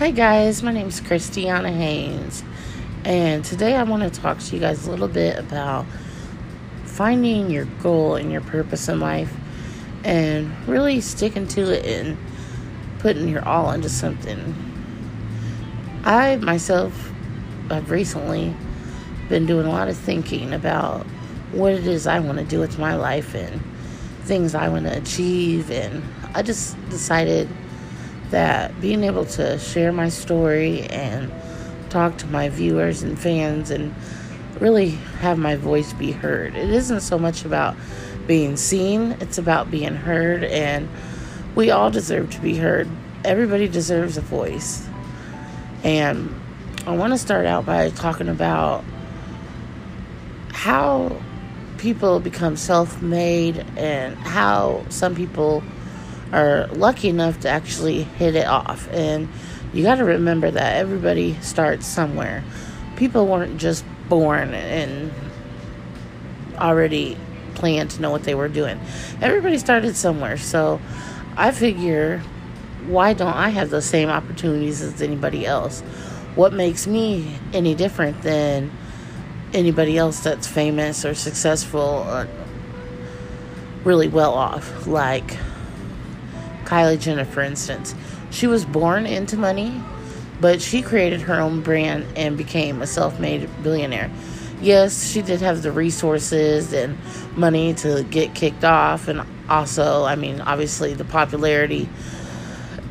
Hi, guys. My name is Christiana Haynes, and today I want to talk to you guys a little bit about finding your goal and your purpose in life and really sticking to it and putting your all into something. I myself have recently been doing a lot of thinking about what it is I want to do with my life and things I want to achieve, and I just decided that being able to share my story and talk to my viewers and fans and really have my voice be heard. It isn't so much about being seen, it's about being heard, and we all deserve to be heard. Everybody deserves a voice. And I want to start out by talking about how people become self made and how some people are lucky enough to actually hit it off. And you got to remember that everybody starts somewhere. People weren't just born and already planned to know what they were doing. Everybody started somewhere. So I figure, why don't I have the same opportunities as anybody else? What makes me any different than anybody else that's famous or successful or really well off? Like, Kylie Jenner, for instance. She was born into money, but she created her own brand and became a self made billionaire. Yes, she did have the resources and money to get kicked off, and also, I mean, obviously, the popularity.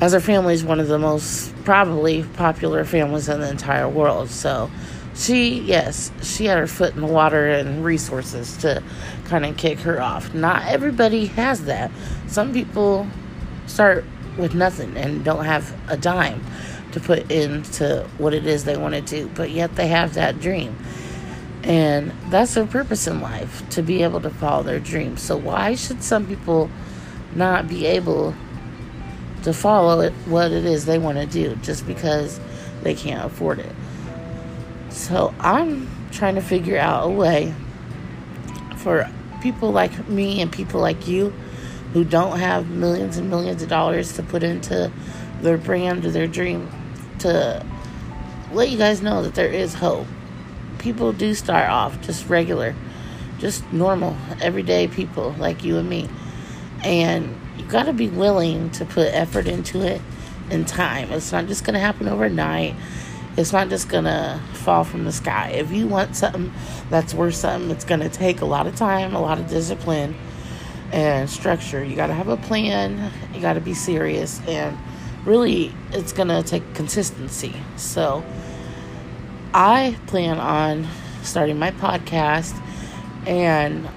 As her family is one of the most probably popular families in the entire world. So, she, yes, she had her foot in the water and resources to kind of kick her off. Not everybody has that. Some people start with nothing and don't have a dime to put into what it is they want to do, but yet they have that dream. And that's their purpose in life to be able to follow their dreams. So, why should some people not be able to follow it, what it is they want to do just because they can't afford it? So, I'm trying to figure out a way for people like me and people like you who don't have millions and millions of dollars to put into their brand or their dream to let you guys know that there is hope. People do start off just regular, just normal, everyday people like you and me. And you got to be willing to put effort into it and time. It's not just going to happen overnight. It's not just going to fall from the sky. If you want something that's worth something, it's going to take a lot of time, a lot of discipline and structure. You got to have a plan, you got to be serious, and really, it's going to take consistency. So, I plan on starting my podcast and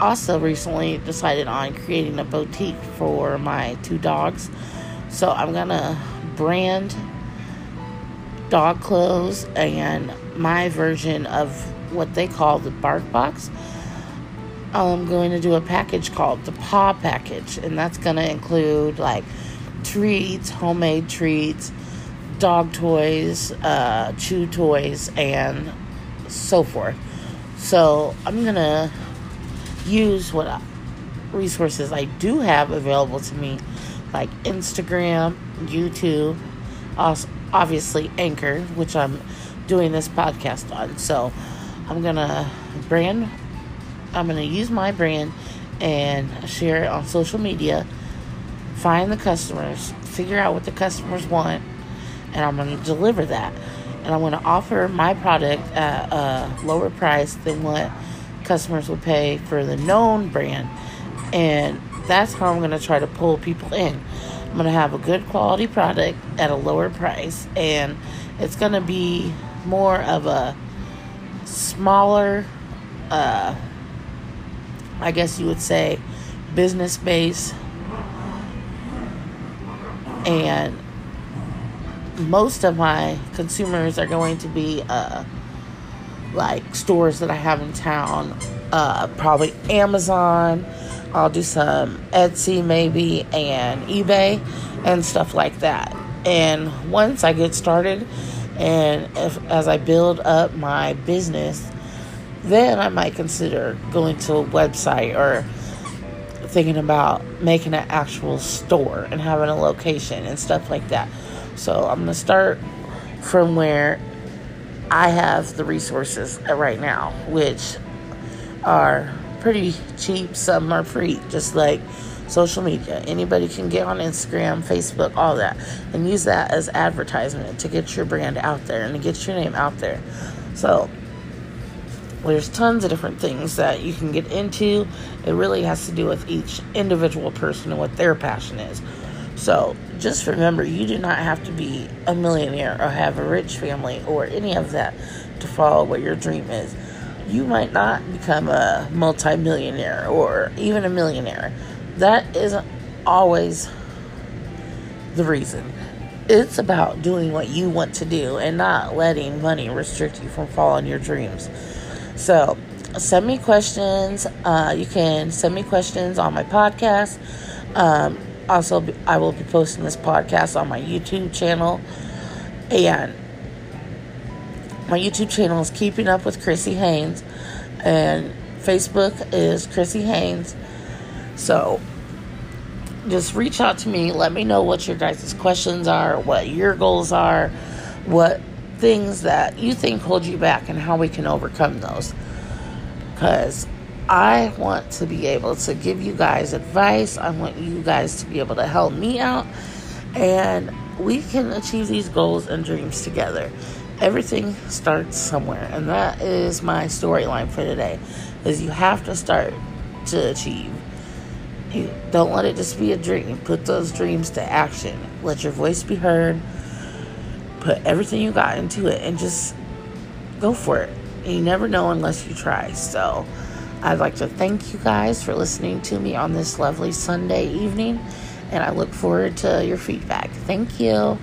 also recently decided on creating a boutique for my two dogs. So, I'm going to brand dog clothes and my version of what they call the bark box I'm going to do a package called the Paw Package, and that's going to include like treats, homemade treats, dog toys, uh, chew toys, and so forth. So I'm going to use what resources I do have available to me, like Instagram, YouTube, obviously Anchor, which I'm doing this podcast on. So I'm going to brand I'm going to use my brand and share it on social media, find the customers, figure out what the customers want, and I'm going to deliver that. And I'm going to offer my product at a lower price than what customers would pay for the known brand. And that's how I'm going to try to pull people in. I'm going to have a good quality product at a lower price, and it's going to be more of a smaller, uh, I guess you would say, business base. And most of my consumers are going to be uh, like stores that I have in town, uh, probably Amazon. I'll do some Etsy maybe and eBay and stuff like that. And once I get started, and if, as I build up my business, then I might consider going to a website or thinking about making an actual store and having a location and stuff like that. So I'm going to start from where I have the resources right now, which are pretty cheap, some are free, just like social media. Anybody can get on Instagram, Facebook, all that, and use that as advertisement to get your brand out there and to get your name out there. So, there's tons of different things that you can get into. It really has to do with each individual person and what their passion is. So, just remember you do not have to be a millionaire or have a rich family or any of that to follow what your dream is. You might not become a multimillionaire or even a millionaire. That isn't always the reason. It's about doing what you want to do and not letting money restrict you from following your dreams. So, send me questions. Uh, you can send me questions on my podcast. Um, also, I will be posting this podcast on my YouTube channel. And my YouTube channel is Keeping Up with Chrissy Haynes. And Facebook is Chrissy Haynes. So, just reach out to me. Let me know what your guys' questions are, what your goals are, what things that you think hold you back, and how we can overcome those. Because I want to be able to give you guys advice. I want you guys to be able to help me out. And we can achieve these goals and dreams together. Everything starts somewhere. And that is my storyline for today. Is you have to start to achieve. You don't let it just be a dream. Put those dreams to action. Let your voice be heard. Put everything you got into it and just go for it. And you never know unless you try. So, I'd like to thank you guys for listening to me on this lovely Sunday evening, and I look forward to your feedback. Thank you.